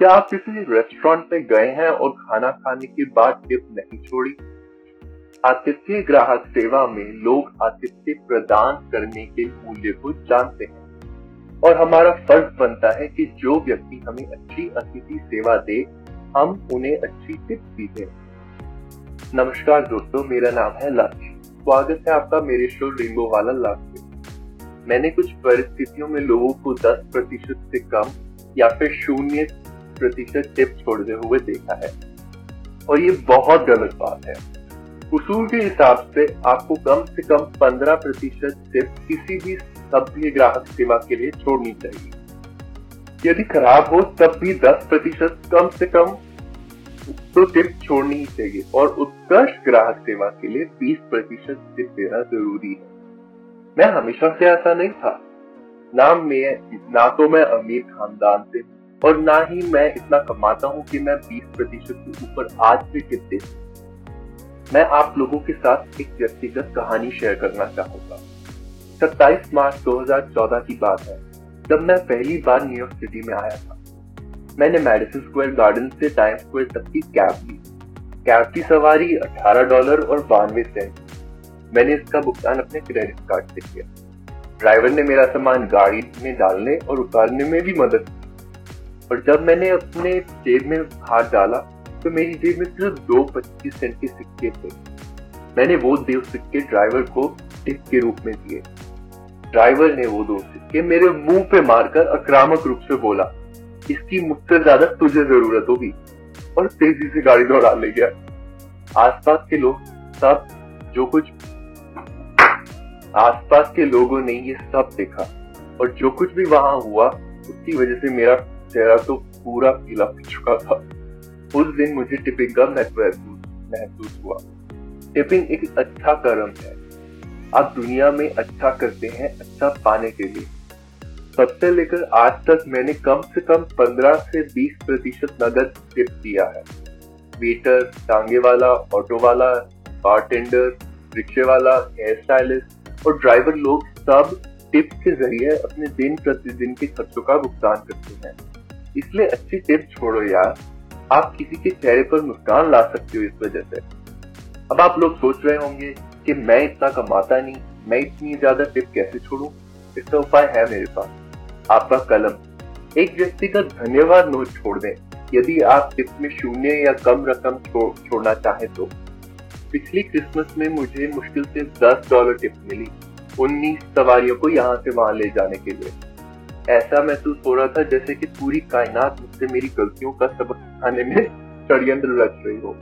क्या आप किसी रेस्टोरेंट में गए हैं और खाना खाने के बाद टिप नहीं छोड़ी? आतिथ्य ग्राहक सेवा में लोग आतिथ्य प्रदान करने के मूल्य को जानते हैं। और हमारा फ़र्ज़ बनता है कि जो व्यक्ति हमें अच्छी अतिथि सेवा दे, हम उन्हें अच्छी टिप्स भी दें। नमस्कार दोस्तों, मेरा नाम है लक्ष्य स्वागत है आपका मेरे शो रिंगो वाला लक्ष्य मैंने कुछ परिस्थितियों में लोगों को 10 प्रतिशत से कम या फिर शून्य प्रतिशत टिप छोड़ते हुए देखा है। और ये बहुत गलत बात है। उसूल के हिसाब से आपको कम से कम 15 प्रतिशत टिप किसी भी सभ्य ग्राहक सेवा के लिए छोड़नी चाहिए। यदि खराब हो, तब भी 10 प्रतिशत कम से कम तो टिप छोड़नी ही चाहिए। और उत्कृष्ट ग्राहक सेवा के लिए 20 प्रतिशत टिप देना ज़रूरी है। मैं हमेशा से ऐसा नहीं था। ना मैं, ना तो मैं अमीर खानदान से हूँ और ना ही मैं इतना कमाता हूँ कि मैं 20 प्रतिशत के ऊपर आज भी टिप दे मैं आप लोगों के साथ एक व्यक्तिगत कहानी शेयर करना चाहूँगा। 27 मार्च 2014 की बात है, जब मैं पहली बार न्यूयॉर्क सिटी में आया था। मैंने मेडिसिन स्क्वायर गार्डन से टाइम स्क्वायर तक की कैब ली। कैब की सवारी 18 डॉलर और बानवे सेंट मैंने इसका भुगतान अपने क्रेडिट कार्ड से किया। ड्राइवर ने मेरा सामान गाड़ी में डालने और उतारने में भी मदद की। और जब मैंने अपने जेब में हाथ डाला तो मेरी जेब में सिर्फ़ दो पच्चीस सेंट के सिक्के थे। मैंने वो दो सिक्के ड्राइवर को टिप के रूप में दिए। ड्राइवर ने वो दो सिक्के मेरे मुँह पे मारकर आक्रामक रूप से बोला, इसकी मुझसे ज़्यादा तुझे ज़रूरत होगी। और तेज़ी से गाड़ी दौड़ा ले गया। आसपास के लोग सब जो कुछ आसपास के लोगों ने ये सब देखा और जो कुछ भी वहाँ हुआ, उसकी वजह से मेरा चेहरा तो पूरा पीला हो चुका था। उस दिन मुझे टिपिंग का महसूस हुआ। टिपिंग एक अच्छा कर्म है। आप दुनिया में अच्छा करते हैं अच्छा पाने के लिए। सबसे लेकर आज तक मैंने कम से कम 15 से 20 प्रतिशत नगद टिप दिया है। वेटर टांगे वाला ऑटो वाला बारटेंडर रिक्शे वाला हेयर स्टाइलिस्ट और ड्राइवर लोग सब टिप के ज़रिए अपने दिन प्रतिदिन के खर्चों का भुगतान करते हैं। इसलिए अच्छी टिप छोड़ो यार। आप किसी के चेहरे पर मुस्कान ला सकते हो इस वजह से। अब आप लोग सोच रहे होंगे कि मैं इतना कमाता नहीं मैं इतनी ज़्यादा टिप कैसे छोड़ू? इसका उपाय है मेरे पास। आपका कलम। एक व्यक्ति का धन्यवाद नोट छोड़ दें। यदि आप टिप में शून्य या कम रकम छो, छोड़ना चाहें तो। पिछली क्रिसमस में मुझे मुश्किल से 10 डॉलर टिप मिली। 19 सवारियों को यहाँ से वहाँ ले जाने के लिए। ऐसा महसूस हो रहा था जैसे कि पूरी कायनात मुझसे मेरी गलतियों का सबक सिखाने में षड्यंत्र रच रही हो।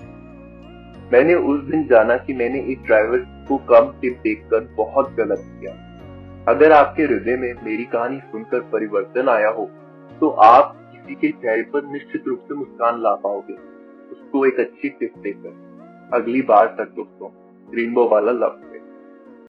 मैंने उस दिन जाना कि मैंने एक ड्राइवर को कम टिप देखकर बहुत गलत किया। अगर आपके हृदय में मेरी कहानी सुनकर परिवर्तन आया हो तो आप किसी के चेहरे पर निश्चित रूप से मुस्कान ला पाओगे। उसको एक अच्छी टिप देकर। अगली बार तक दोस्तों रेनबो वाला लव